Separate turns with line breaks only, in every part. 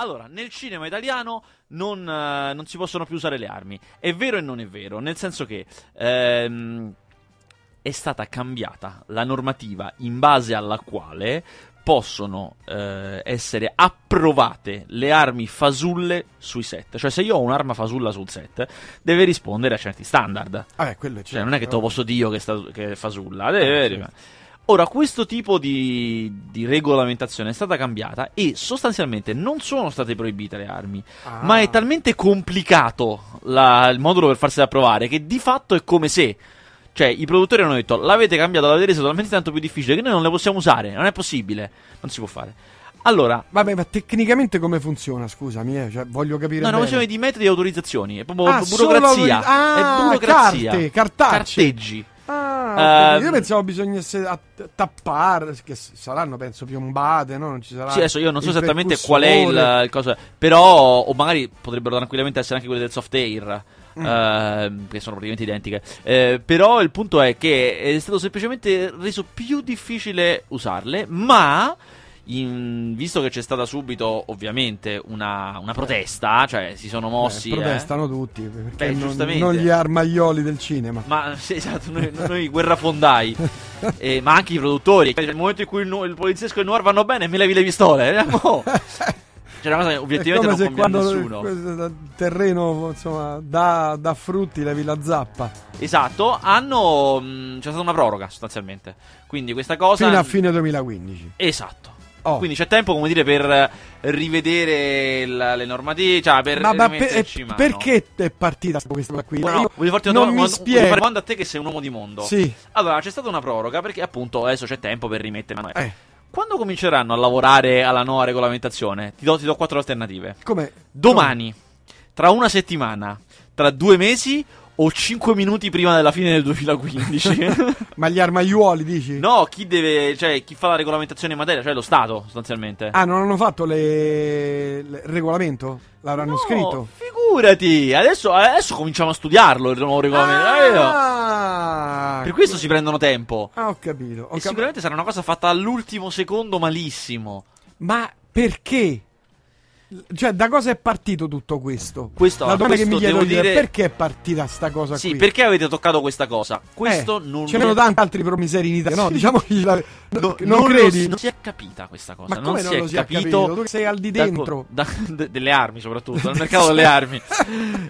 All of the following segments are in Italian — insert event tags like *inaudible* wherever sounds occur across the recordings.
Allora, nel cinema italiano non, eh, non si possono più usare le armi. È vero e non è vero, nel senso che ehm, è stata cambiata la normativa in base alla quale possono eh, essere approvate le armi fasulle sui set. Cioè, se io ho un'arma fasulla sul set, deve rispondere a certi standard.
Vabbè, quello è
Cioè, non è che te lo posso dire io che, sta, che è fasulla.
Eh,
Deve-
sì.
deve- Ora, questo tipo di, di regolamentazione è stata cambiata e sostanzialmente non sono state proibite le armi,
Ah.
ma è talmente complicato la- il modulo per farsela approvare che di fatto è come se. Cioè, i produttori hanno detto: l'avete cambiato, l'avete reso talmente tanto più difficile che noi non le possiamo usare. Non è possibile. Non si può fare. Allora,
Vabbè, ma tecnicamente come funziona? Scusami, eh, cioè, voglio capire.
no, è una questione di metodi di autorizzazioni. È proprio
Ah, solo
burocrazia.
autorizz- Ah,
è burocrazia.
carte, cartacce.
Carteggi.
Ah.
Ehm,
io pensavo bisognasse tappare, che saranno penso piombate, no? Non ci sarà
Sì, adesso io non so esattamente qual è il, il cosa, però, o magari potrebbero tranquillamente essere anche quelle del soft air. Ehm, che sono praticamente identiche. Eh, però il punto è che è stato semplicemente reso più difficile usarle. Ma. In- visto che c'è stata subito, ovviamente, una, una protesta, cioè si sono mossi.
Eh,
eh.
protestano tutti perché
Beh,
non, non gli armaioli del cinema.
Ma *laughs* sì, esatto, noi, noi guerrafondai, *laughs* Eh, ma anche i produttori. Cioè, nel momento in cui il, il poliziesco e il noir vanno bene, me levi le pistole. eh, *laughs* mo. C'è una cosa che obiettivamente non
se
conviene a
quando
nessuno.
il terreno insomma dà, dà frutti levi la zappa
Esatto, hanno. mh, c'è stata una proroga sostanzialmente. Quindi questa cosa.
fino a fine 2015.
Esatto.
Oh.
Quindi c'è tempo, come dire, per eh, rivedere la- le normative. Cioè, per
ma, ma per-
mano.
perché è partita questa qui?
No, no,
Io
voglio farti una
non
domanda-
mi
voglio fare
spiego.
una domanda a te che sei un uomo di mondo.
Sì,
Allora, c'è stata una proroga perché appunto adesso c'è tempo per rimettere mano.
eh,
Quando cominceranno a lavorare alla nuova regolamentazione? Ti do, ti do quattro alternative.
come
Domani, tra una settimana, tra due mesi o cinque minuti prima della fine del 2015? *laughs*
Ma gli armaiuoli dici?
no, chi deve, cioè chi fa la regolamentazione in materia, cioè lo Stato sostanzialmente.
Ah, non hanno fatto le... il regolamento? L'avranno
No,
scritto?
Figurati, adesso, adesso cominciamo a studiarlo il nuovo regolamento. Eh,
Ah,
Per questo si prendono tempo.
Ah, ho capito. ho
E
cap-
sicuramente sarà una cosa fatta all'ultimo secondo malissimo.
Ma perché? Cioè, da cosa è partito tutto questo?
Questo-
La domanda
questo
che mi chiedo
dire-
perché è partita sta cosa
Sì,
qui?
perché avete toccato questa cosa? Questo
Eh,
non
Ce n'erano tanti altri promiseri in Italia. No, diciamo che la-
No,
non,
lo-
credi?
non si è capita questa cosa.
Ma come non,
si è
lo si è
capito,
capito? Tu sei al di
da-
dentro.
da- de- delle armi, soprattutto, dal mercato delle *laughs* armi.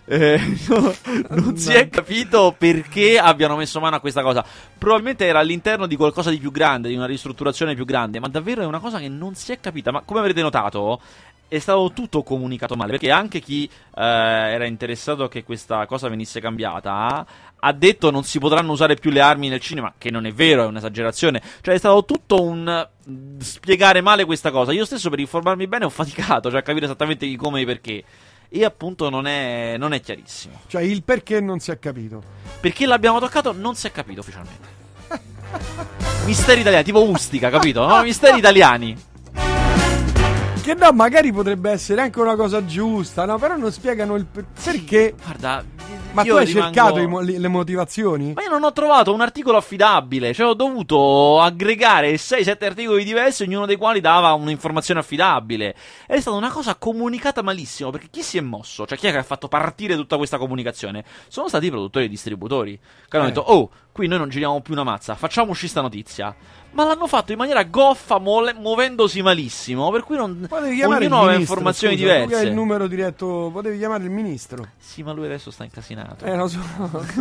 Eh, no, non si è capito perché abbiano messo mano a questa cosa. Probabilmente era all'interno di qualcosa di più grande, di una ristrutturazione più grande, ma davvero è una cosa che non si è capita. Ma come avrete notato, è stato tutto comunicato male, perché anche chi eh, era interessato a che questa cosa venisse cambiata ha detto non si potranno usare più le armi nel cinema, che non è vero, è un'esagerazione. Cioè è stato tutto un eh, spiegare male questa cosa. Io stesso per informarmi bene ho faticato, cioè a capire esattamente i come e i perché. E appunto non è, non è chiarissimo.
Cioè, il perché non si è capito.
Perché l'abbiamo toccato non si è capito ufficialmente. Misteri italiani, tipo Ustica, capito? No? Misteri italiani.
Che no, magari potrebbe essere anche una cosa giusta, no? Però non spiegano il per- perché.
Guarda,
Ma tu hai
rimango-
cercato mo- le motivazioni?
Ma io non ho trovato un articolo affidabile, cioè ho dovuto aggregare 6-7 articoli diversi, ognuno dei quali dava un'informazione affidabile. Ed è stata una cosa comunicata malissimo, perché chi si è mosso, cioè chi è che ha fatto partire tutta questa comunicazione? Sono stati i produttori e i distributori, che hanno
Eh.
detto, oh, qui noi non giriamo più una mazza, facciamoci sta notizia. Ma l'hanno fatto in maniera goffa, mole- muovendosi malissimo, per cui non... Ognuno aveva
ministro,
informazioni
scusa,
diverse.
il numero diretto, potevi chiamare il ministro.
Sì, ma lui adesso sta incasinato.
Eh, lo so,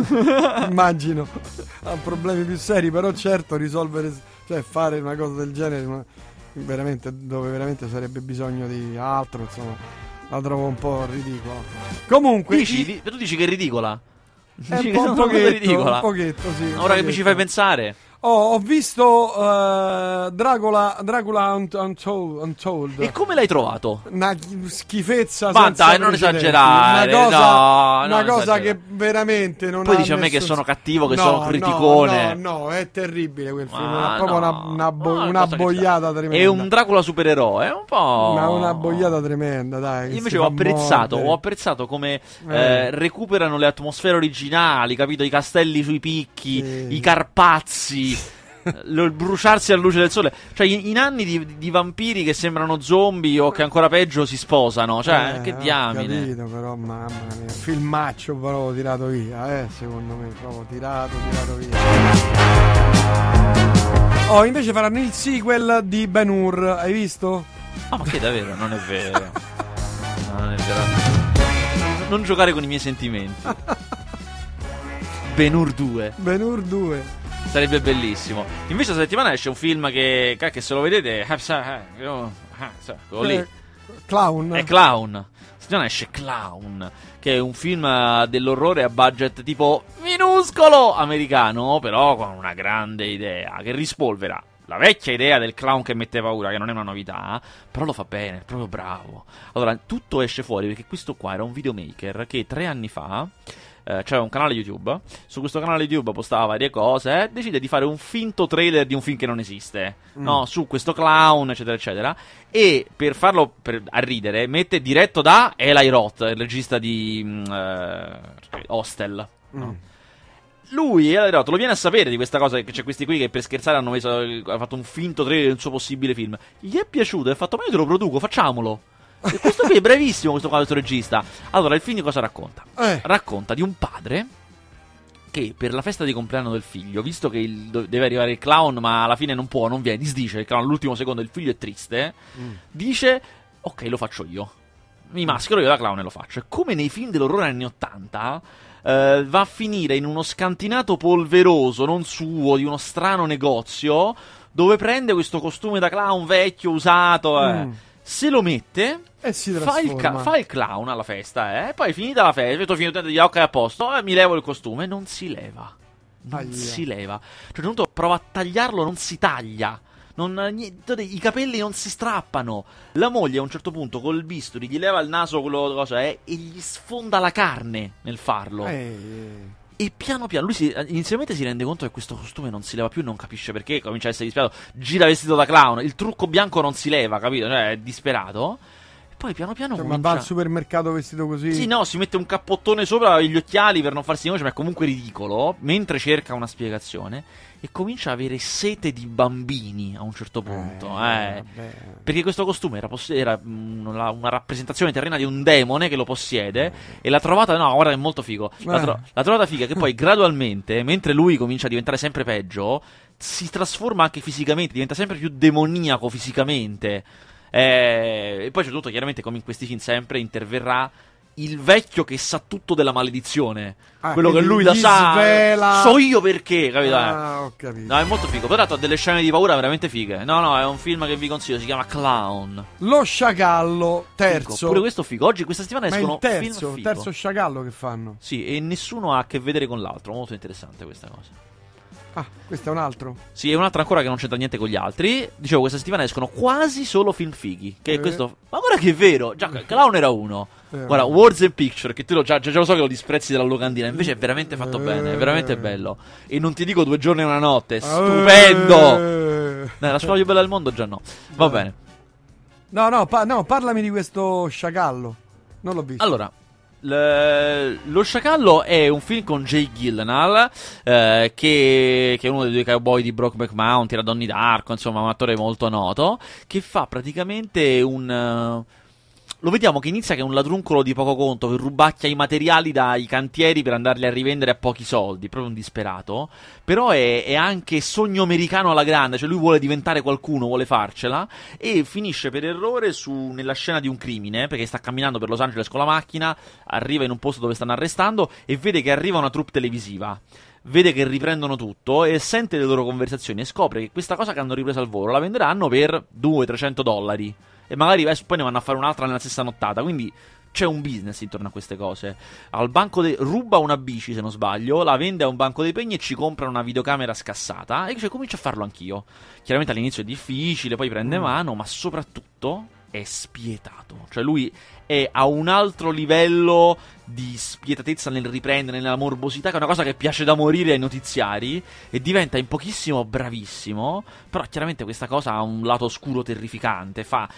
*laughs* immagino. Ha problemi più seri, però certo risolvere, cioè fare una cosa del genere, ma veramente, dove veramente sarebbe bisogno di altro, insomma, la trovo un po' ridicola. Comunque,
Dici,
i-
tu dici che è ridicola?
È
Dici
un po' un pochetto,
ridicola?
un pochetto, sì,
Ora che mi ci
pochetto.
fai pensare.
Oh, ho visto eh, Dracula, Dracula Unt- Untold. Untold.
E come l'hai trovato?
Una schifezza
Ma dai, non esagerare,
Una cosa,
no,
una cosa che veramente non
Poi dici a me che sono cattivo, che
No,
sono
no,
criticone.
No, no, è terribile quel film.
Ma
è proprio
no,
una, una, bo-
no,
una boiata tremenda.
È un Dracula supereroe, un po'.
Ma una boiata tremenda, dai.
Io invece ho apprezzato,
mordere.
ho apprezzato come
Eh.
eh, recuperano le atmosfere originali, capito? I castelli sui picchi,
Sì.
i Carpazzi. Lo- il bruciarsi alla luce del sole. Cioè, in, in anni di, di vampiri che sembrano zombie o che ancora peggio si sposano. Cioè,
Eh,
che
ho
diamine.
capito, però, mamma mia. Filmaccio proprio tirato via, eh, secondo me. Proprio tirato, tirato via. Oh, invece faranno il sequel di Ben Hur, hai visto?
Ah, ma che davvero? Non è vero. No, non è vero. Non giocare con i miei sentimenti. *laughs* Ben Hur 2.
Ben Hur 2.
Sarebbe bellissimo. Invece, questa settimana esce un film che, che se lo vedete. eh, eh, eh, quello lì.
Clown.
È Clown. Settimana esce Clown, che è un film dell'orrore a budget tipo minuscolo americano, però con una grande idea che rispolvera la vecchia idea del clown che mette paura, che non è una novità, però lo fa bene, è proprio bravo. Allora, tutto esce fuori perché questo qua era un videomaker che tre anni fa eh, c'era un canale YouTube. Su questo canale YouTube postava varie cose. E decide di fare un finto trailer di un film che non esiste.
Mm.
No, su questo clown, eccetera, eccetera. E per farlo per, a ridere, mette diretto da Eli Roth, il regista di mm, eh, Hostel. no?
Mm.
Lui, Eli Roth, lo viene a sapere di questa cosa. Che c'è questi qui che per scherzare hanno, messo, hanno fatto un finto trailer del suo possibile film. Gli è piaciuto e ha fatto: Ma io te lo produco, facciamolo. E questo qui è bravissimo, questo qua, questo regista. Allora, il film di cosa racconta?
Eh,
racconta di un padre che per la festa di compleanno del figlio, visto che il- deve arrivare il clown, ma alla fine non può, non viene, disdice il clown all'ultimo secondo, il figlio è triste,
Mm.
dice ok lo faccio io. Mi maschero io da clown e lo faccio. E come nei film dell'orrore anni 80, eh, va a finire in uno scantinato polveroso, non suo, di uno strano negozio, dove prende questo costume da clown vecchio, usato, eh,
Mm.
Se lo mette
e si
fa il, ca- fa il clown alla festa, eh? Poi finita la festa, tutto finito di ok a posto, eh, mi levo il costume, non si leva. Non
Aia.
si leva. Cioè, un punto prova a tagliarlo, non si taglia. Non, niente, I capelli non si strappano. La moglie a un certo punto col bisturi gli leva il naso, quello cosa è, e gli sfonda la carne nel farlo.
Eh, eh.
E piano piano lui si- inizialmente si rende conto che questo costume non si leva più, non capisce perché, comincia a essere disperato, gira vestito da clown, il trucco bianco non si leva, capito? Cioè, è disperato. Poi piano piano
Cioè, ma
comincia...
va al supermercato vestito così?
Sì, no, si mette un cappottone sopra gli occhiali per non farsi voce, ma è comunque ridicolo. Mentre cerca una spiegazione e comincia a avere sete di bambini a un certo punto. Eh,
vabbè.
Perché questo costume era, poss- era, una, una rappresentazione terrena di un demone che lo possiede. E l'ha trovata. No, guarda, è molto figo. L'ha,
Eh.
tro- l'ha trovata figa che poi *laughs* gradualmente, mentre lui comincia a diventare sempre peggio, si trasforma anche fisicamente, diventa sempre più demoniaco fisicamente. Eh, e poi c'è tutto, chiaramente, come in questi film sempre, interverrà il vecchio che sa tutto della maledizione.
Ah,
quello che lui la sa.
svela-
So io perché, capito? Eh.
Ah, ho capito.
No, è molto figo. Però ha delle scene di paura veramente fighe. No, no, è un film che vi consiglio. Si chiama Clown.
Lo sciacallo, terzo.
Figo. Pure questo figo. Oggi, questa settimana
Ma è
escono
il terzo,
film
il
figo.
terzo sciacallo che fanno.
Sì, e nessuno ha a che vedere con l'altro. Molto interessante questa cosa.
Ah, questo è un altro.
Sì, e un'altra ancora che non c'entra niente con gli altri. Dicevo, questa settimana escono quasi solo film fighi. Che
Eh.
questo. Ma guarda che è vero. Già, Clown era uno.
Eh.
Guarda, Words and Picture, che tu lo, già, già lo so che lo disprezzi dalla locandina. Invece è veramente fatto
Eh.
bene. È veramente bello. E non ti dico due giorni e una notte. È stupendo.
Eh.
Dai, la scuola più bella del mondo già no. Va
Eh.
bene.
No, no, pa- no, parlami di questo sciacallo. Non l'ho visto.
Allora, l- Lo Sciacallo è un film con Jay Gyllenhaal, eh, che, che è uno dei due cowboy di Brokeback Mountain, era Donnie Darko, insomma, un attore molto noto, che fa praticamente un... eh, lo vediamo che inizia che è un ladruncolo di poco conto che rubacchia i materiali dai cantieri per andarli a rivendere a pochi soldi, proprio un disperato. Però è, è anche sogno americano alla grande, cioè lui vuole diventare qualcuno, vuole farcela e finisce per errore su, nella scena di un crimine perché sta camminando per Los Angeles con la macchina, arriva in un posto dove stanno arrestando e vede che arriva una troupe televisiva. Vede che riprendono tutto e sente le loro conversazioni e scopre che questa cosa che hanno ripreso al volo la venderanno per 200-300 dollari e magari eh, poi ne vanno a fare un'altra nella stessa nottata. Quindi c'è un business intorno a queste cose. Al banco de- ruba una bici, se non sbaglio, la vende a un banco dei pegni e ci compra una videocamera scassata. E dice: Comincio a farlo anch'io. Chiaramente all'inizio è difficile, poi prende
Mm.
mano, ma soprattutto è spietato. Cioè, lui è a un altro livello di spietatezza nel riprendere, nella morbosità, che è una cosa che piace da morire ai notiziari. E diventa in pochissimo bravissimo. Però chiaramente questa cosa ha un lato oscuro terrificante. Fa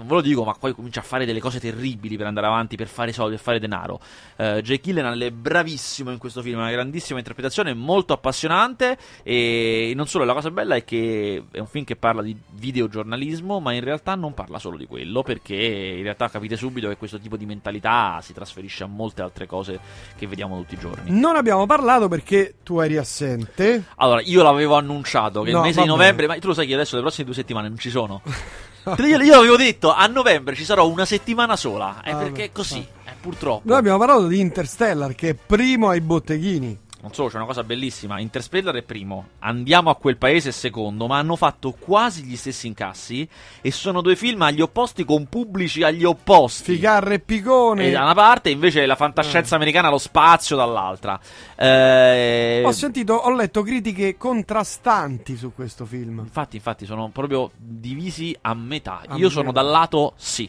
non ve lo dico, ma poi comincia a fare delle cose terribili per andare avanti, per fare soldi, per fare denaro. Uh, Jake Gyllenhaal è bravissimo in questo film, una grandissima interpretazione, molto appassionante e non solo, la cosa bella è che è un film che parla di videogiornalismo, ma in realtà non parla solo di quello, perché in realtà capite subito che questo tipo di mentalità si trasferisce a molte altre cose che vediamo tutti i giorni.
Non abbiamo parlato perché tu eri assente.
Allora, io l'avevo annunciato che
No,
il mese di novembre,
bene.
ma tu lo sai che adesso le prossime due settimane non ci sono. *laughs* Te- Io, io avevo detto a novembre ci sarò una settimana sola. È
Ah,
perché è così,
ah.
è purtroppo.
Noi abbiamo parlato di Interstellar che è primo ai botteghini.
Non so, c'è una cosa bellissima. Interstellar è primo, andiamo a quel paese è secondo, ma hanno fatto quasi gli stessi incassi. E sono due film agli opposti con pubblici agli opposti.
Ficarra e Picone.
E da una parte invece la fantascienza americana lo spazio dall'altra. Eh,
Ho sentito, ho letto critiche contrastanti su questo film.
Infatti, infatti, sono proprio divisi a metà.
A
Io sono
metà.
dal lato sì.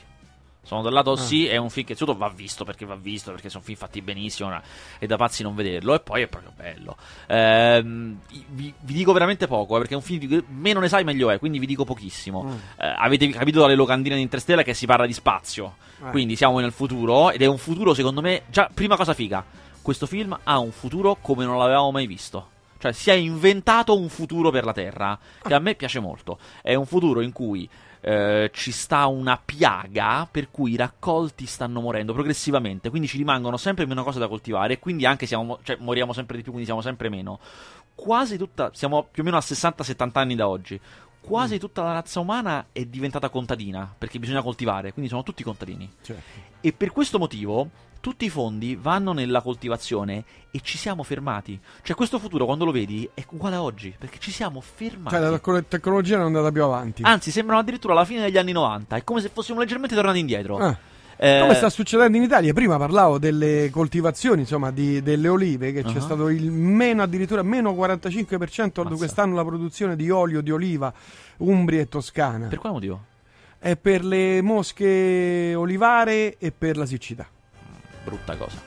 Sono dal lato
Ah.
sì, è un film che innanzitutto va visto perché va visto, perché sono film fatti benissimo e da pazzi non vederlo. E poi è proprio bello. Ehm, vi, vi dico veramente poco, eh, perché è un film di meno ne sai meglio è, quindi vi dico pochissimo.
Mm.
Eh, avete capito dalle locandine di Interstellar che si parla di spazio.
Eh.
Quindi siamo nel futuro ed è un futuro secondo me, già prima cosa figa, questo film ha un futuro come non l'avevamo mai visto. Cioè si è inventato un futuro per la Terra, che a me piace molto. È un futuro in cui eh, ci sta una piaga per cui i raccolti stanno morendo progressivamente, quindi ci rimangono sempre meno cose da coltivare e quindi anche siamo, cioè, moriamo sempre di più, quindi siamo sempre meno. Quasi tutta, siamo più o meno a 60-70 anni da oggi. Quasi tutta la razza umana è diventata contadina perché bisogna coltivare, quindi sono tutti contadini.
Cioè,
E per questo motivo tutti i fondi vanno nella coltivazione e ci siamo fermati. Cioè questo futuro quando lo vedi è uguale a oggi, perché ci siamo fermati.
cioè, la tecno- tecnologia non è andata più avanti.
Anzi, sembrano addirittura alla fine degli anni 90, è come se fossimo leggermente tornati indietro.
Ah.
Eh,
Come sta succedendo in Italia? Prima parlavo delle coltivazioni, insomma, di- delle olive, che c'è
Ah.
stato il meno, addirittura meno 45%
Mazza.
quest'anno la produzione di olio di oliva Umbria e Toscana.
Per quale motivo?
È per le mosche olivare e per la siccità.
brutta cosa.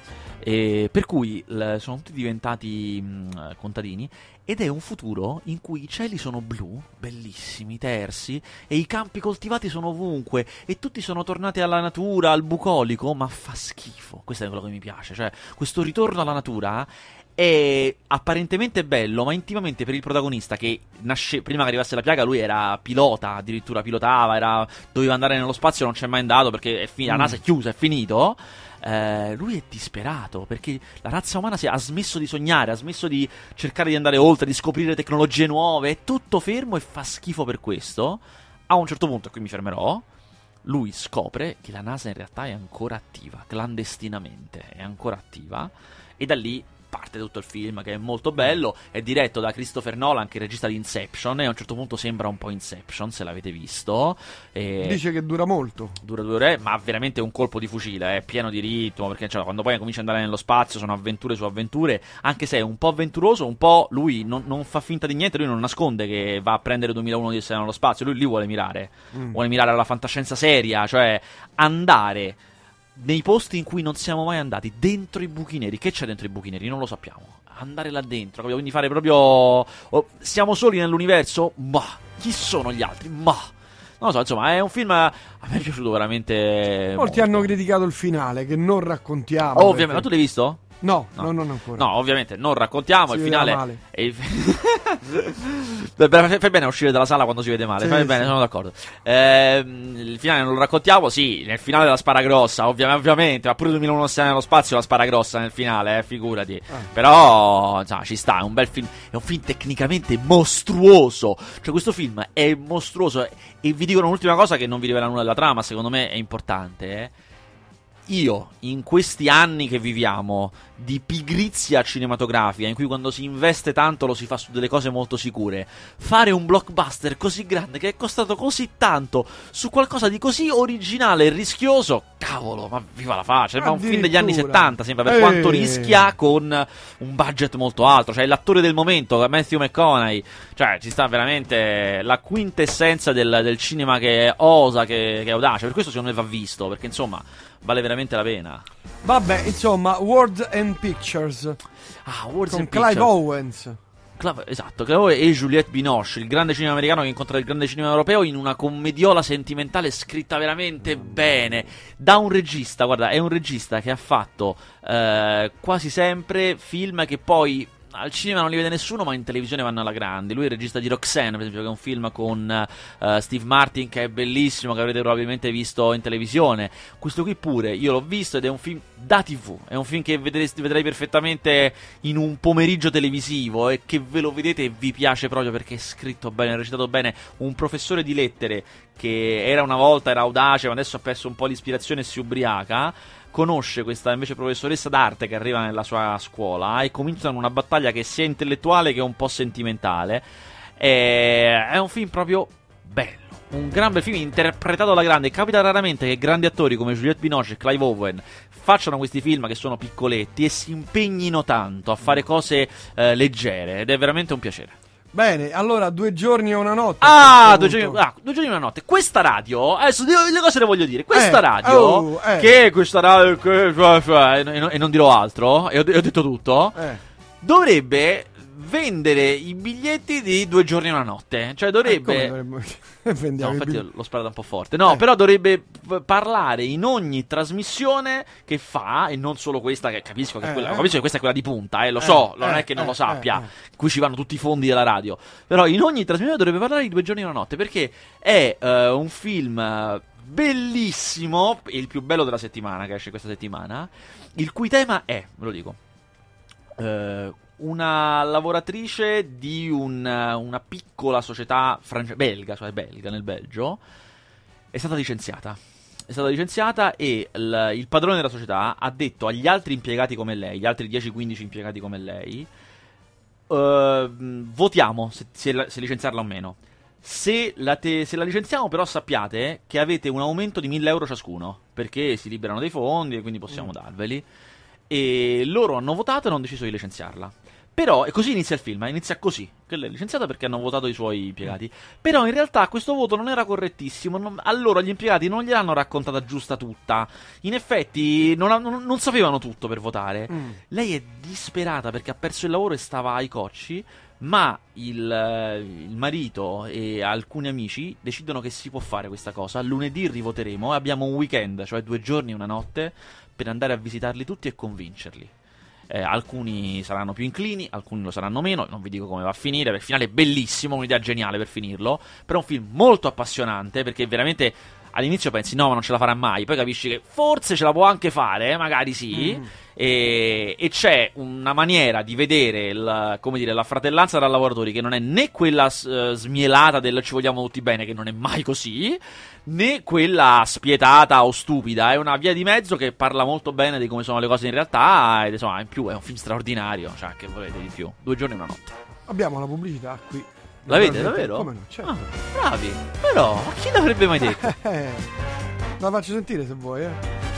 E per cui l- sono tutti diventati mh, contadini ed è un futuro in cui i cieli sono blu, bellissimi, tersi, e i campi coltivati sono ovunque e tutti sono tornati alla natura, al bucolico, ma fa schifo. Questo è quello che mi piace, cioè questo ritorno alla natura è apparentemente bello, ma intimamente per il protagonista che nasce prima che arrivasse la piaga, lui era pilota, addirittura pilotava, era- doveva andare nello spazio, non c'è mai andato perché è fi- la
Mm.
NASA è chiusa, è finito. Eh, lui è disperato perché la razza umana si è- ha smesso di sognare, ha smesso di cercare di andare oltre, di scoprire tecnologie nuove, è tutto fermo e fa schifo per questo. A un certo punto, e qui mi fermerò, lui scopre che la NASA in realtà è ancora attiva, clandestinamente, è ancora attiva, e da lì parte tutto il film che è molto bello, è diretto da Christopher Nolan che è regista di Inception e a un certo punto sembra un po' Inception se l'avete visto. E
Dice che dura molto.
dura due ore, ma veramente un colpo di fucile, è pieno di ritmo, perché cioè, quando poi comincia ad andare nello spazio sono avventure su avventure, anche se è un po' avventuroso, un po' lui non, non fa finta di niente, lui non nasconde che va a prendere 2001 di essere nello spazio, lui lì vuole mirare,
Mm.
vuole mirare alla fantascienza seria, cioè andare nei posti in cui non siamo mai andati, dentro i buchi neri, che c'è dentro i buchi neri? Non lo sappiamo. Andare là dentro, capito? quindi fare proprio... oh, siamo soli nell'universo? Ma chi sono gli altri? Ma... Non lo so, insomma, è un film. A me è piaciuto veramente.
Molti
molto.
hanno criticato il finale, che non raccontiamo.
Ovviamente,
perché-
ma tu l'hai visto?
No,
No.
no, non ancora.
No, ovviamente, non raccontiamo.
Si
il finale.
male.
è il- *laughs* fai bene a uscire dalla sala quando si vede male.
Sì,
fai
sì.
bene, sono d'accordo. Ehm, il finale non lo raccontiamo. Sì, nel finale la spara grossa, ovvia- ovviamente. Ma pure 2001 sta nello spazio, la spara grossa nel finale, eh, figurati.
Ah.
Però, insomma, ci sta. È un bel film. È un film tecnicamente mostruoso. Cioè, questo film è mostruoso. E vi dico un'ultima cosa che non vi rivela nulla della trama. Secondo me è importante. Eh. Io, in questi anni che viviamo di pigrizia cinematografica, in cui quando si investe tanto lo si fa su delle cose molto sicure, fare un blockbuster così grande che è costato così tanto su qualcosa di così originale e rischioso, cavolo, ma viva la faccia! Sembra un film degli anni
Addirittura.
70, sembra per
Eh.
quanto rischia con un budget molto alto. Cioè, l'attore del momento, Matthew McConaughey, cioè, ci sta veramente la quintessenza del, del cinema che osa, che, che è audace. Per questo secondo me va visto, perché insomma vale veramente la pena.
Vabbè, insomma, Words and Pictures
Ah, Words
con
and
Clive
Pictures.
Owens.
Esatto, Clavoi e Juliette Binoche, il grande cinema americano che incontra il grande cinema europeo in una commediola sentimentale scritta veramente bene da un regista, guarda, è un regista che ha fatto eh, quasi sempre film che poi al cinema non li vede nessuno, ma in televisione vanno alla grande. Lui è il regista di Roxanne, per esempio, che è un film con uh, Steve Martin che è bellissimo, che avrete probabilmente visto in televisione. Questo qui pure, io l'ho visto ed è un film da TV, è un film che vedresti, vedrei perfettamente in un pomeriggio televisivo e che ve lo vedete e vi piace proprio perché è scritto bene, è recitato bene. Un professore di lettere che era una volta, era audace, ma adesso ha perso un po' l'ispirazione e si ubriaca conosce questa invece professoressa d'arte che arriva nella sua scuola e cominciano una battaglia che sia intellettuale che un po' sentimentale. E è un film proprio bello. Un gran bel film interpretato alla grande. Capita raramente che grandi attori come Juliette Binoche e Clive Owen facciano questi film che sono piccoletti e si impegnino tanto a fare cose eh, leggere ed è veramente un piacere.
Bene, allora due giorni e una notte.
Ah, due giorni, ah, due giorni, e una notte. Questa radio, adesso le cose le voglio dire. Questa
Eh,
radio,
oh, eh.
che questa radio, che, e, non- e non dirò altro, e ho, e ho detto tutto,
Eh,
dovrebbe vendere i biglietti di due giorni e una notte. Cioè dovrebbe...
eh, dovrebbe- *laughs*
No,
vendiamo i
infatti l'ho sparato un po' forte. No,
Eh.
però dovrebbe parlare in ogni trasmissione che fa, e non solo questa, che capisco che,
Eh,
quella,
eh.
capisco che questa è quella di punta, eh, lo
Eh,
so, non
eh,
è che non
eh,
lo sappia,
eh,
in cui ci vanno tutti i fondi della radio. Però in ogni trasmissione dovrebbe parlare di due giorni e una notte, perché è eh, un film eh, bellissimo, il più bello della settimana, che esce questa settimana, il cui tema è, ve lo dico, eh, una lavoratrice di un- una piccola società france- belga, cioè belga nel Belgio, è stata licenziata. È stata licenziata e il, il padrone della società ha detto agli altri impiegati come lei, gli altri 10-15 impiegati come lei, ehm, votiamo se, se se licenziarla o meno. Se la, te- se la licenziamo, però, sappiate che avete un aumento di 1000 euro ciascuno. Perché si liberano dei fondi e quindi possiamo darveli. E loro hanno votato e hanno deciso di licenziarla. Però, e così inizia il film, eh, inizia così, che lei è licenziata perché hanno votato i suoi impiegati. Però in realtà questo voto non era correttissimo, non- a loro gli impiegati non gliel'hanno raccontata giusta tutta. In effetti non, non- non sapevano tutto per votare.
Mm.
Lei è disperata perché ha perso il lavoro e stava ai cocci, ma il, eh, il marito e alcuni amici decidono che si può fare questa cosa. Lunedì rivoteremo e abbiamo un weekend, cioè due giorni e una notte, per andare a visitarli tutti e convincerli. Eh, alcuni saranno più inclini, alcuni lo saranno meno. Non vi dico come va a finire. perché Il finale è bellissimo, un'idea geniale per finirlo. Però è un film molto appassionante perché veramente all'inizio pensi no, ma non ce la farà mai. Poi capisci che forse ce la può anche fare, eh, magari sì.
Mm.
E, e c'è una maniera di vedere il- come dire, la fratellanza tra lavoratori che non è né quella eh, smielata del ci vogliamo tutti bene, che non è mai così, né quella spietata o stupida. È una via di mezzo che parla molto bene di come sono le cose in realtà. Ed insomma, in più è un film straordinario. Cioè, che volete di più? Due giorni e una notte.
Abbiamo la pubblicità qui.
L'avete davvero?
Come no, certo.
Ah, bravi. Però, ma chi l'avrebbe mai *laughs* detto?
Eh, la faccio sentire se vuoi, eh.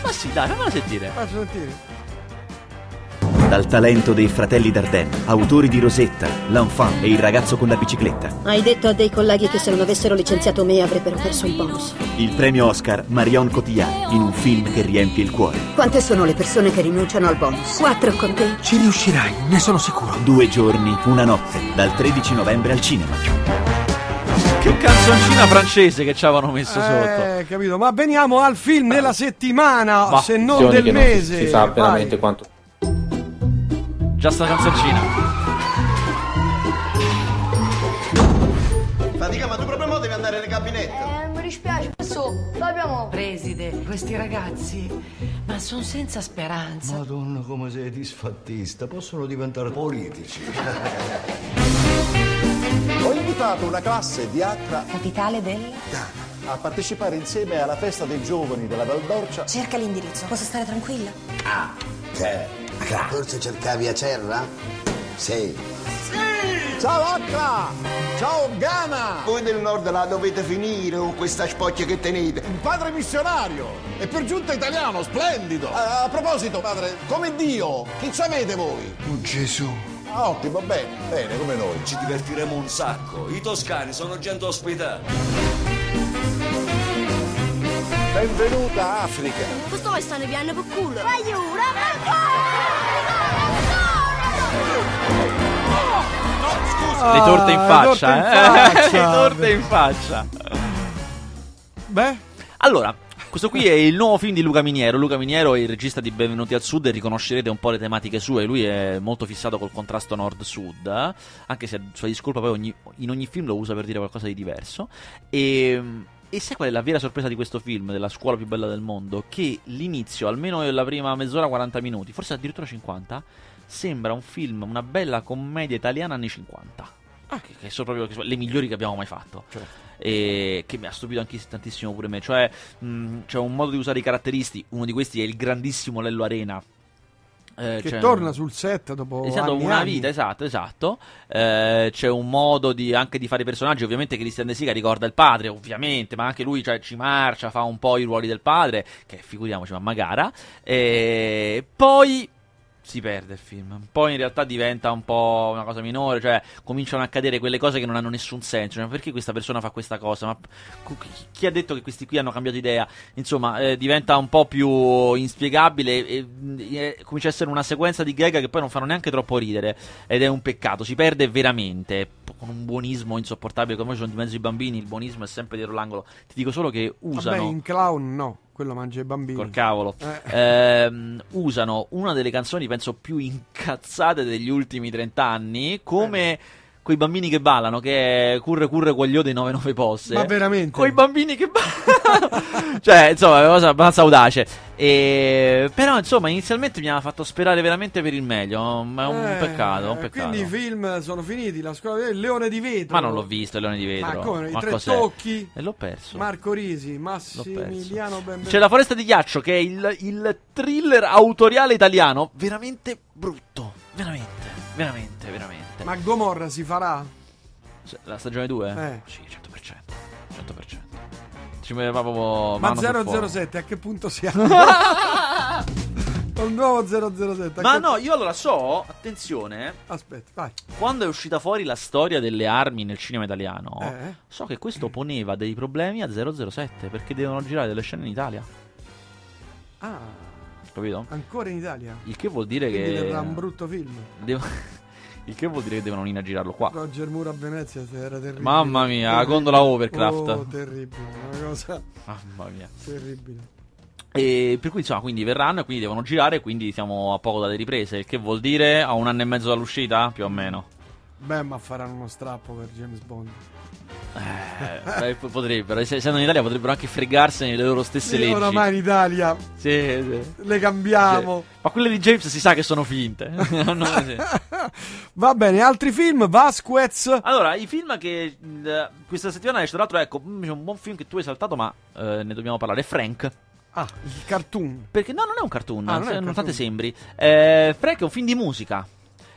ma sì, dai, fammela sentire.
Faccio sentire.
Dal talento dei fratelli Dardenne, autori di Rosetta, L'Enfant e Il ragazzo con la bicicletta.
Hai detto a dei colleghi che se non avessero licenziato me avrebbero perso un bonus.
Il premio Oscar Marion Cotillard in un film che riempie il cuore.
Quante sono le persone che rinunciano al bonus? Quattro con te.
Ci riuscirai, ne sono sicuro.
Due giorni, una notte, dal 13 novembre al cinema.
Che canzoncina francese che ci avevano messo sotto.
Eh, capito. Ma veniamo al film della settimana,
Bah,
se non del
non si-
mese.
Si, sa
Vai.
veramente quanto.
Già sta canzoncina.
Fatica, ma tu proprio mo devi andare nel gabinetto.
Eh, mi dispiace, adesso l'abbiamo.
Preside, questi ragazzi, ma sono senza speranza.
Madonna, come sei disfattista, possono diventare politici.
Ho invitato una classe di Accra
Capitale del...
a partecipare insieme alla festa dei giovani della Val d'Orcia.
Cerca l'indirizzo. Posso stare tranquilla?
Che? Forse cercavi a Cerra? Sì.
Ciao Accra! Ciao Ghana!
Voi del nord la dovete finire con questa spocchia che tenete.
Un padre missionario! E per giunta italiano, splendido! A, a proposito, padre, come Dio, chi ci avete voi?
Un Gesù.
Ah, ottimo, bene, bene, come noi.
Ci divertiremo un sacco. I toscani sono gente ospitata.
Benvenuta Africa!
Questo mai stanno piano per culo. Aiuto,
scusa.
le torte in
Ah,
faccia,
torte in
eh.
faccia. *laughs*
le torte in faccia.
Beh,
Allora, questo qui è il nuovo film di Luca Miniero. Luca Miniero è il regista di Benvenuti al Sud e riconoscerete un po' le tematiche sue. Lui è molto fissato col contrasto nord-sud, eh, anche se sua discolpa poi ogni- in ogni film lo usa per dire qualcosa di diverso. E, e sai qual è la vera sorpresa di questo film, della scuola più bella del mondo? Che l'inizio, almeno la prima mezz'ora, 40 minuti, forse addirittura 50, sembra un film, una bella commedia italiana anni 50. Che, che sono proprio le migliori che abbiamo mai fatto e che mi ha stupito anche tantissimo pure me. Cioè, mh, c'è un modo di usare i caratteristi. Uno di questi è il grandissimo Lello Arena. Eh,
che torna sul set dopo
Esatto,
anni
una
anni.
vita, esatto, esatto. Eh, c'è un modo di, anche di fare i personaggi. Ovviamente Cristian De Sica ricorda il padre, ovviamente, ma anche lui cioè, ci marcia, fa un po' i ruoli del padre, che figuriamoci, mamma gara. E poi si perde il film. Poi in realtà diventa un po' una cosa minore, cioè cominciano a accadere quelle cose che non hanno nessun senso. Cioè, perché questa persona fa questa cosa? Ma chi ha detto che questi qui hanno cambiato idea? Insomma, eh, diventa un po' più inspiegabile e, e comincia a essere una sequenza di gag che poi non fanno neanche troppo ridere. Ed è un peccato, si perde veramente con un buonismo insopportabile. Come ci sono di mezzo i bambini, il buonismo è sempre dietro l'angolo. Ti dico solo che usano.
Vabbè, in clown no, quello mangia i bambini.
Col cavolo.
Eh.
Ehm, usano una delle canzoni, penso, più incazzate degli ultimi 30 anni, come quei bambini che ballano, che è Curre Curre Quaglio dei 99 Posse.
Ma veramente?
Quei bambini che ballano. *laughs* cioè, insomma, è una cosa abbastanza audace. E... Però, insomma, inizialmente mi aveva fatto sperare veramente per il meglio. Ma è un
Eh,
peccato, un peccato.
Quindi i film sono finiti, la scuola del Leone di Vetro.
Ma non l'ho visto, il Leone di Vetro.
Ma come? I tre
cos'è?
tocchi.
E l'ho perso.
Marco Risi, Massimiliano Benvenuto.
C'è La Foresta di Ghiaccio, che è il, il thriller autoriale italiano. Veramente brutto. Veramente, veramente, veramente.
Ma Gomorra si farà?
La stagione 2?
Eh.
Sì, 100%. 100%. Ci metteva proprio.
Ma
mano sul fuoco.
007 a che punto siamo? *laughs* *laughs* Il nuovo 007. a
Ma
che-
no, io allora so, attenzione,
Aspetta, vai.
quando è uscita fuori la storia delle armi nel cinema italiano,
Eh?
so che questo poneva dei problemi a 007 perché devono girare delle scene in Italia.
Ah,
Capito?
ancora in Italia.
Il che vuol dire
Quindi
che.
verrà un brutto film.
devo- *laughs* Il che vuol dire che devono venire a girarlo qua.
Roger Moore a Venezia era terribile.
Mamma mia, la
Terribile.
gondola Overcraft.
Oh, terribile, una cosa
Mamma mia.
terribile.
E per cui insomma, quindi verranno e quindi devono girare, quindi siamo a poco dalle riprese, il che vuol dire a un anno e mezzo dall'uscita, più o meno.
Beh, ma faranno uno strappo per James Bond.
Eh, potrebbero, se essendo in Italia potrebbero anche fregarsene le loro stesse
Sì,
leggi.
oramai in Italia
Sì, sì.
le cambiamo.
Ma quelle di James si sa che sono finte. *laughs* No, sì.
Va bene, altri film? Vasquez.
Allora, i film che eh, questa settimana esce, tra l'altro, ecco, c'è un buon film che tu hai saltato, ma eh, ne dobbiamo parlare. Frank.
Ah, il cartoon.
Perché no, non è un cartoon,
Ah, non è un
nonostante
cartoon.
sembri. Eh, Frank è un film di musica.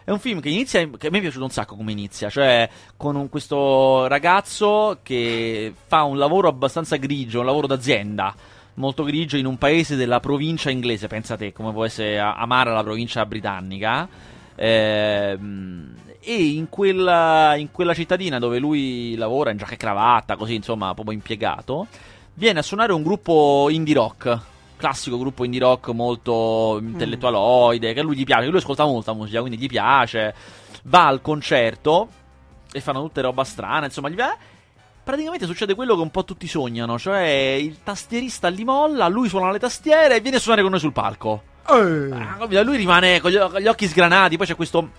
È un film che inizia, che a me è piaciuto un sacco come inizia, cioè con un- questo ragazzo che fa un lavoro abbastanza grigio, un lavoro d'azienda, molto grigio in un paese della provincia inglese, pensa te, come può essere amara la provincia britannica. Ehm, e in quella, in quella cittadina dove lui lavora in giacca e cravatta, così insomma, proprio impiegato, viene a suonare un gruppo indie rock. Classico gruppo indie rock molto intellettualoide, che a lui gli piace, che lui ascolta molta musica, quindi gli piace. Va al concerto e fanno tutte roba strana, insomma, gli va. Praticamente succede quello che un po' tutti sognano, cioè il tastierista li molla, lui suona le tastiere e viene a suonare con noi sul palco.
Eh?
Lui rimane con gli, con gli occhi sgranati. Poi c'è questo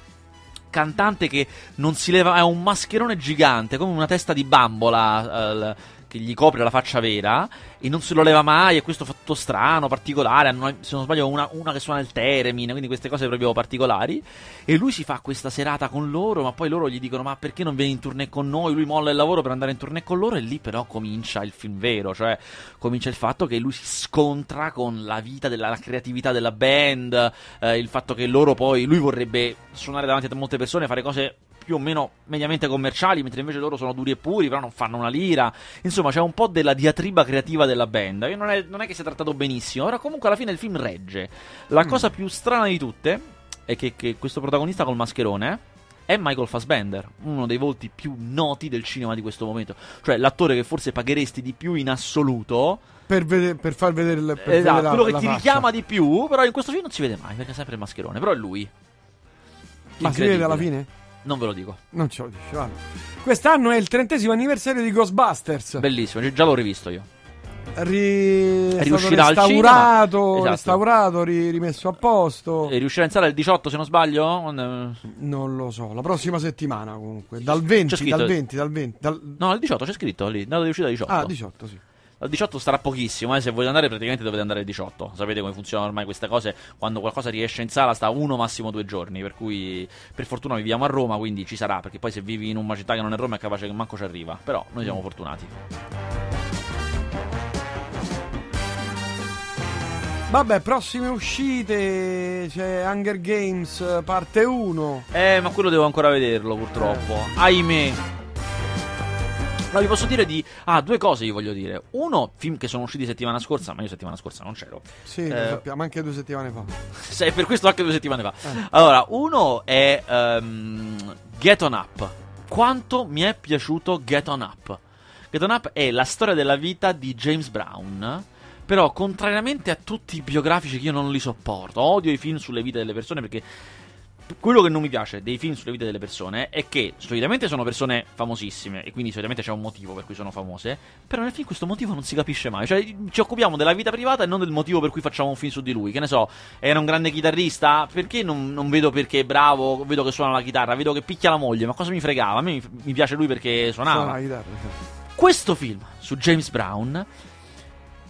cantante che non si leva. È un mascherone gigante, come una testa di bambola. Che gli copre la faccia vera e non se lo leva mai. E questo fatto strano, particolare. Hanno, se non sbaglio, una, una che suona il theremin, quindi queste cose proprio particolari. E lui si fa questa serata con loro, ma poi loro gli dicono: Ma perché non vieni in tournée con noi? Lui molla il lavoro per andare in tournée con loro. E lì, però, comincia il film vero. Cioè, comincia il fatto che lui si scontra con la vita, della la creatività della band. eh, il fatto che loro poi. Lui vorrebbe suonare davanti a molte persone, fare cose più o meno mediamente commerciali, mentre invece loro sono duri e puri, però non fanno una lira. Insomma, c'è un po' della diatriba creativa della band, che non è, non è che sia trattato benissimo, però comunque alla fine il film regge. La cosa più strana di tutte è che, che questo protagonista col mascherone è Michael Fassbender, uno dei volti più noti del cinema di questo momento. Cioè, l'attore che forse pagheresti di più in assoluto.
per, vede- per far vedere, il- per
Esatto,
vedere
quello che ti
faccia.
richiama di più, però in questo film non si vede mai, perché è sempre il mascherone. Però è lui.
Ma si vede alla fine?
Non ve lo dico.
Non ce lo dici, vabbè. Quest'anno è il trentesimo anniversario di Ghostbusters.
Bellissimo, già l'ho rivisto io.
Ri... è
Riuscirà al
restaurato,
cinema. Esatto.
restaurato, ri- rimesso a posto.
E riuscirà in sala il 18, se non sbaglio? Eh,
Non lo so, la prossima settimana comunque. Dal 20,
scritto-
dal 20, dal 20. dal-
No, il 18 c'è scritto lì, data di uscita 18.
Ah, 18, sì.
Al 18 starà pochissimo, eh, se volete andare praticamente dovete andare il 18. Sapete come funzionano ormai queste cose, quando qualcosa riesce in sala sta uno massimo due giorni, per cui per fortuna viviamo a Roma, quindi ci sarà, perché poi se vivi in una città che non è Roma è capace che manco ci arriva, però noi siamo fortunati.
Vabbè, prossime uscite c'è Hunger Games eh, parte 1.
Eh, ma quello devo ancora vederlo purtroppo, ahimè. No, vi posso dire di... Ah, due cose vi voglio dire. Uno, film che sono usciti settimana scorsa, ma io settimana scorsa non c'ero.
Sì, lo
Eh,
sappiamo, anche due settimane fa. *laughs*
Se- per questo anche due settimane fa.
Eh.
Allora, uno è ehm, Get On Up. Quanto mi è piaciuto Get On Up? Get On Up è la storia della vita di James Brown. Però, contrariamente a tutti i biografici che io non li sopporto, odio i film sulle vite delle persone perché quello che non mi piace dei film sulle vite delle persone è che solitamente sono persone famosissime e quindi solitamente c'è un motivo per cui sono famose, però nel film questo motivo non si capisce mai, cioè ci occupiamo della vita privata e non del motivo per cui facciamo un film su di lui, che ne so, era un grande chitarrista, perché non, non vedo perché è bravo, vedo che suona la chitarra, vedo che picchia la moglie, ma cosa mi fregava? A me mi, mi piace lui perché suonava.
Suona la chitarra.
Questo film su James Brown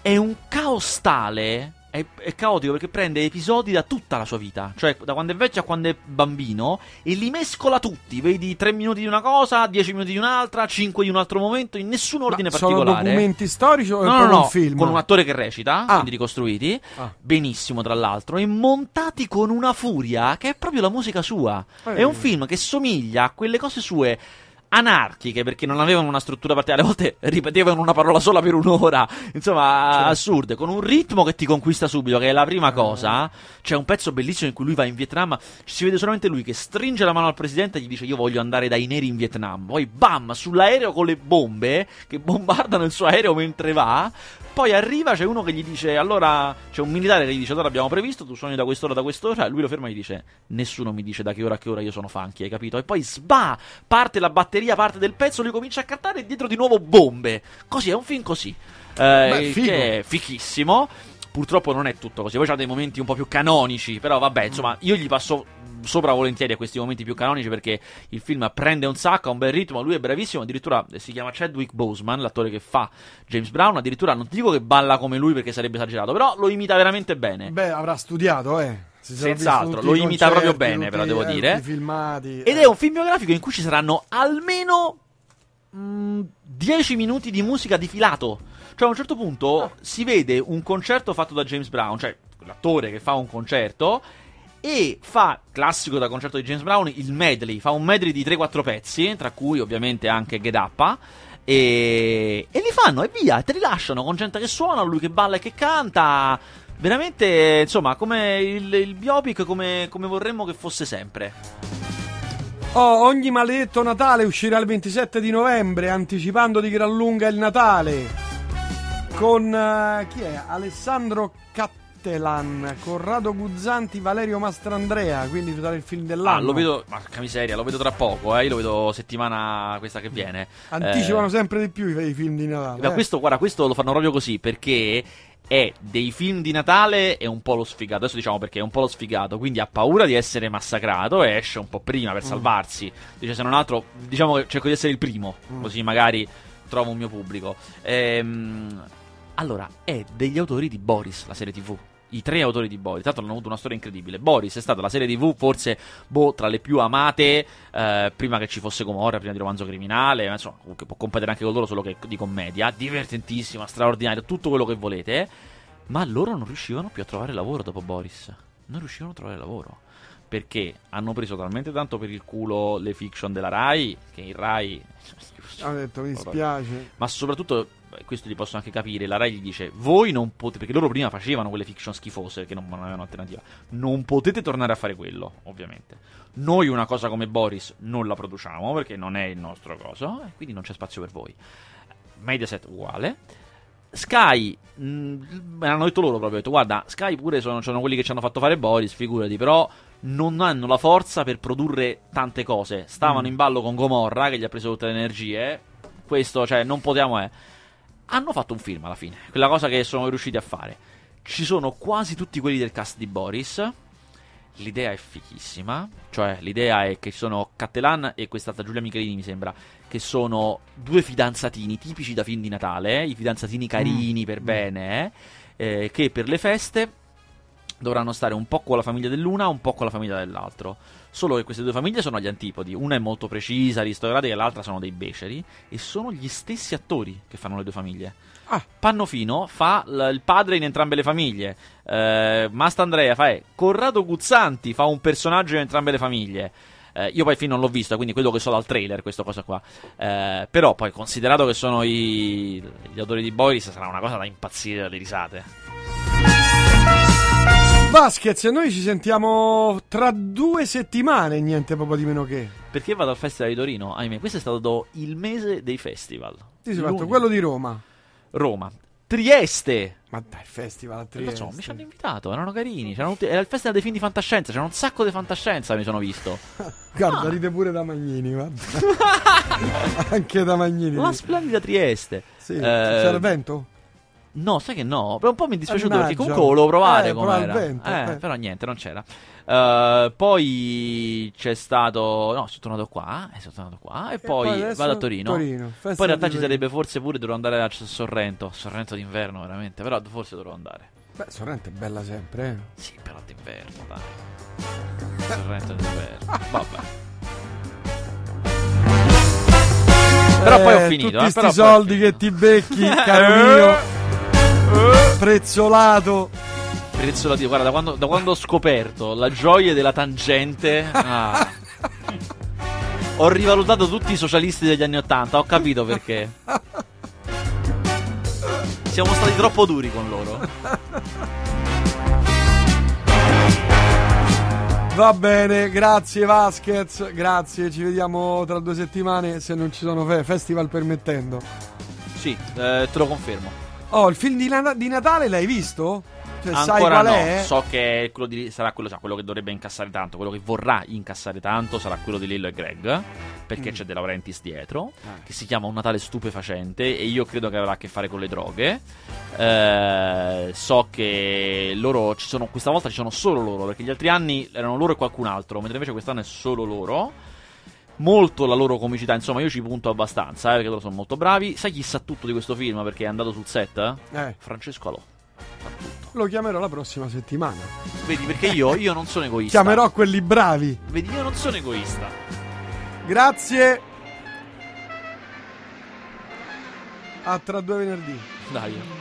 è un caos tale. È, è caotico perché prende episodi da tutta la sua vita, cioè da quando è vecchio a quando è bambino, e li mescola tutti. Vedi 3 minuti di una cosa, 10 minuti di un'altra, 5 di un altro momento, in nessun ordine
Ma sono
particolare.
documenti storici o è
No, no, no,
un film?
con un attore che recita,
Ah.
quindi ricostruiti,
Ah.
benissimo tra l'altro, e montati con una furia che è proprio la musica sua.
Eh.
È un film che somiglia a quelle cose sue anarchiche perché non avevano una struttura particolare, a volte ripetevano una parola sola per un'ora, insomma,
Certo.
assurde, con un ritmo che ti conquista subito, che è la
Eh.
prima cosa. C'è un pezzo bellissimo in cui lui va in Vietnam, ci si vede solamente lui che stringe la mano al presidente e gli dice "Io voglio andare dai neri in Vietnam". Poi bam, sull'aereo con le bombe che bombardano il suo aereo mentre va. Poi arriva, c'è uno che gli dice, allora, c'è un militare che gli dice, allora abbiamo previsto, tu suoni da quest'ora da quest'ora, lui lo ferma e gli dice, nessuno mi dice da che ora a che ora io sono funky, hai capito? E poi sba, parte la batteria, parte del pezzo, lui comincia a cantare e dietro di nuovo bombe. Così, è un film così. Eh,
Beh,
che è fichissimo. Purtroppo non è tutto così, poi c'ha dei momenti un po' più canonici, però vabbè, insomma, io gli passo sopra volentieri a questi momenti più canonici perché il film prende un sacco, ha un bel ritmo, lui è bravissimo, addirittura eh, si chiama Chadwick Boseman, l'attore che fa James Brown, addirittura non ti dico che balla come lui perché sarebbe esagerato, però lo imita veramente bene.
Beh, avrà studiato, eh.
Senz'altro, lo imita proprio bene, però devo dire.
filmati.
Ed
eh.
è un film biografico in cui ci saranno almeno mm, 10 minuti di musica di filato. Cioè, a un certo punto si vede un concerto fatto da James Brown, cioè l'attore che fa un concerto. E fa, classico da concerto di James Brown, il medley. Fa un medley di 3-4 pezzi, tra cui ovviamente anche Get Up. E, e li fanno e via, te li lasciano con gente che suona, lui che balla e che canta. Veramente, insomma, come il, il biopic, come, come vorremmo che fosse sempre.
Oh, ogni maledetto Natale uscirà il 27 di novembre, anticipando di gran lunga il Natale. Con eh, chi è? Alessandro Cattelan, Corrado Guzzanti, Valerio Mastrandrea. Quindi totale il film dell'anno.
Ah, lo vedo, porca miseria, lo vedo tra poco, eh, io lo vedo settimana questa che viene.
Anticipano
Eh,
sempre di più i, i film di Natale.
da
eh.
questo, guarda, questo lo fanno proprio così perché è dei film di Natale e un po' lo sfigato. Adesso diciamo perché è un po' lo sfigato, quindi ha paura di essere massacrato e esce un po' prima
Mm.
per salvarsi. Dice se non altro, diciamo che cerco di essere il primo,
Mm.
così magari trovo un mio pubblico. Ehm, allora, è degli autori di Boris, la serie TV. I tre autori di Boris, tanto hanno avuto una storia incredibile. Boris è stata la serie TV forse boh, tra le più amate eh, prima che ci fosse Gomorra, prima di Romanzo Criminale, ma insomma, comunque può competere anche con loro, solo che di commedia, divertentissima, straordinaria, tutto quello che volete. Ma loro non riuscivano più a trovare lavoro dopo Boris. Non riuscivano a trovare lavoro. Perché hanno preso talmente tanto per il culo le fiction della Rai, che il Rai...
Ha detto mi dispiace.
Ma soprattutto, questo li posso anche capire, la Rai gli dice, voi non potete, perché loro prima facevano quelle fiction schifose che non, non avevano alternativa, non potete tornare a fare quello, ovviamente. Noi una cosa come Boris non la produciamo perché non è il nostro coso, e quindi non c'è spazio per voi. Mediaset uguale. Sky, mh, me l'hanno detto loro proprio, ho detto, guarda, Sky pure sono, sono quelli che ci hanno fatto fare Boris, figurati, però non hanno la forza per produrre tante cose. Stavano
Mm.
in ballo con Gomorra, che gli ha preso tutte le energie. Questo, cioè, non potevamo. Eh. Hanno fatto un film alla fine. Quella cosa che sono riusciti a fare. Ci sono quasi tutti quelli del cast di Boris. L'idea è fichissima. Cioè, l'idea è che ci sono Cattelan e quest'altra Giulia Michelini, mi sembra. Che sono due fidanzatini tipici da film di Natale. eh, I fidanzatini carini per bene. eh, che per le feste dovranno stare un po' con la famiglia dell'una, un po' con la famiglia dell'altro. Solo che queste due famiglie sono agli antipodi. Una è molto precisa, aristocratica, e l'altra sono dei beceri. E sono gli stessi attori che fanno le due famiglie.
Ah.
Pannofino fa l- il padre in entrambe le famiglie. Eh, Mastandrea fa è. Corrado Guzzanti fa un personaggio in entrambe le famiglie. Eh, io poi il film non l'ho visto, quindi quello che so dal trailer, questa cosa qua. Eh, però poi, considerato che sono i, gli autori di Boris, sarà una cosa da impazzire dalle risate.
Vasquez, noi ci sentiamo tra due settimane, niente proprio di meno che.
Perché vado al Festival di Torino? Ahimè, questo è stato il mese dei festival.
Ti sei fatto quello di Roma.
Roma. Trieste!
Ma dai, festival a Trieste.
so, mi ci hanno invitato, erano carini. tutti- era il festival dei film di fantascienza, c'era un sacco di fantascienza, mi sono visto. *laughs*
Guarda,
Ah.
ride pure da Magnini, guarda. *laughs* Anche da Magnini.
La splendida Trieste.
Sì,
Eh,
c'era il vento?
No, sai che no. Per un po' mi è dispiaciuto perché comunque volevo provare
Eh,
com'era.
vento,
eh,
eh.
però niente, non c'era. Eh, poi c'è stato. No, sono tornato qua. E sono tornato qua. E, poi,
poi adesso
vado a Torino.
Torino,
Poi in realtà ci sarebbe forse pure dovrò andare a Sorrento. Sorrento d'inverno, veramente. Però forse dovrò andare.
Beh, Sorrento è bella sempre, eh.
Sì, però d'inverno, dai. Sorrento d'inverno. Vabbè. Però poi ho
Eh,
finito.
Tutti
eh, però poi
soldi che ti becchi, *laughs* caro mio. Prezzolato.
Prezzo Dio, guarda, da quando, da quando ho scoperto la gioia della tangente, ah, *laughs* ho rivalutato tutti i socialisti degli anni Ottanta, ho capito perché. Siamo stati troppo duri con loro.
Va bene, grazie Vasquez, grazie, ci vediamo tra due settimane se non ci sono fe- festival permettendo.
Sì, eh, te lo confermo.
Oh, il film di, Nat- di Natale l'hai visto? Cioè,
Ancora no,
è?
so che quello di- sarà quello, sa, quello che dovrebbe incassare tanto, quello che vorrà incassare tanto sarà quello di Lillo e Greg, perché
Mm.
c'è De Laurentiis dietro,
Ah.
che si chiama Un Natale stupefacente e io credo che avrà a che fare con le droghe. Eh, so che loro ci sono, questa volta ci sono solo loro, perché gli altri anni erano loro e qualcun altro, mentre invece quest'anno è solo loro. Molto la loro comicità, insomma, io ci punto abbastanza, eh, perché loro sono molto bravi. Sai chi sa tutto di questo film perché è andato sul set?
Eh,
Francesco Alò.
lo chiamerò la prossima settimana.
Vedi, perché io, io non sono egoista.
Chiamerò quelli bravi.
Vedi, io non sono egoista.
Grazie. A tra due venerdì.
Dai.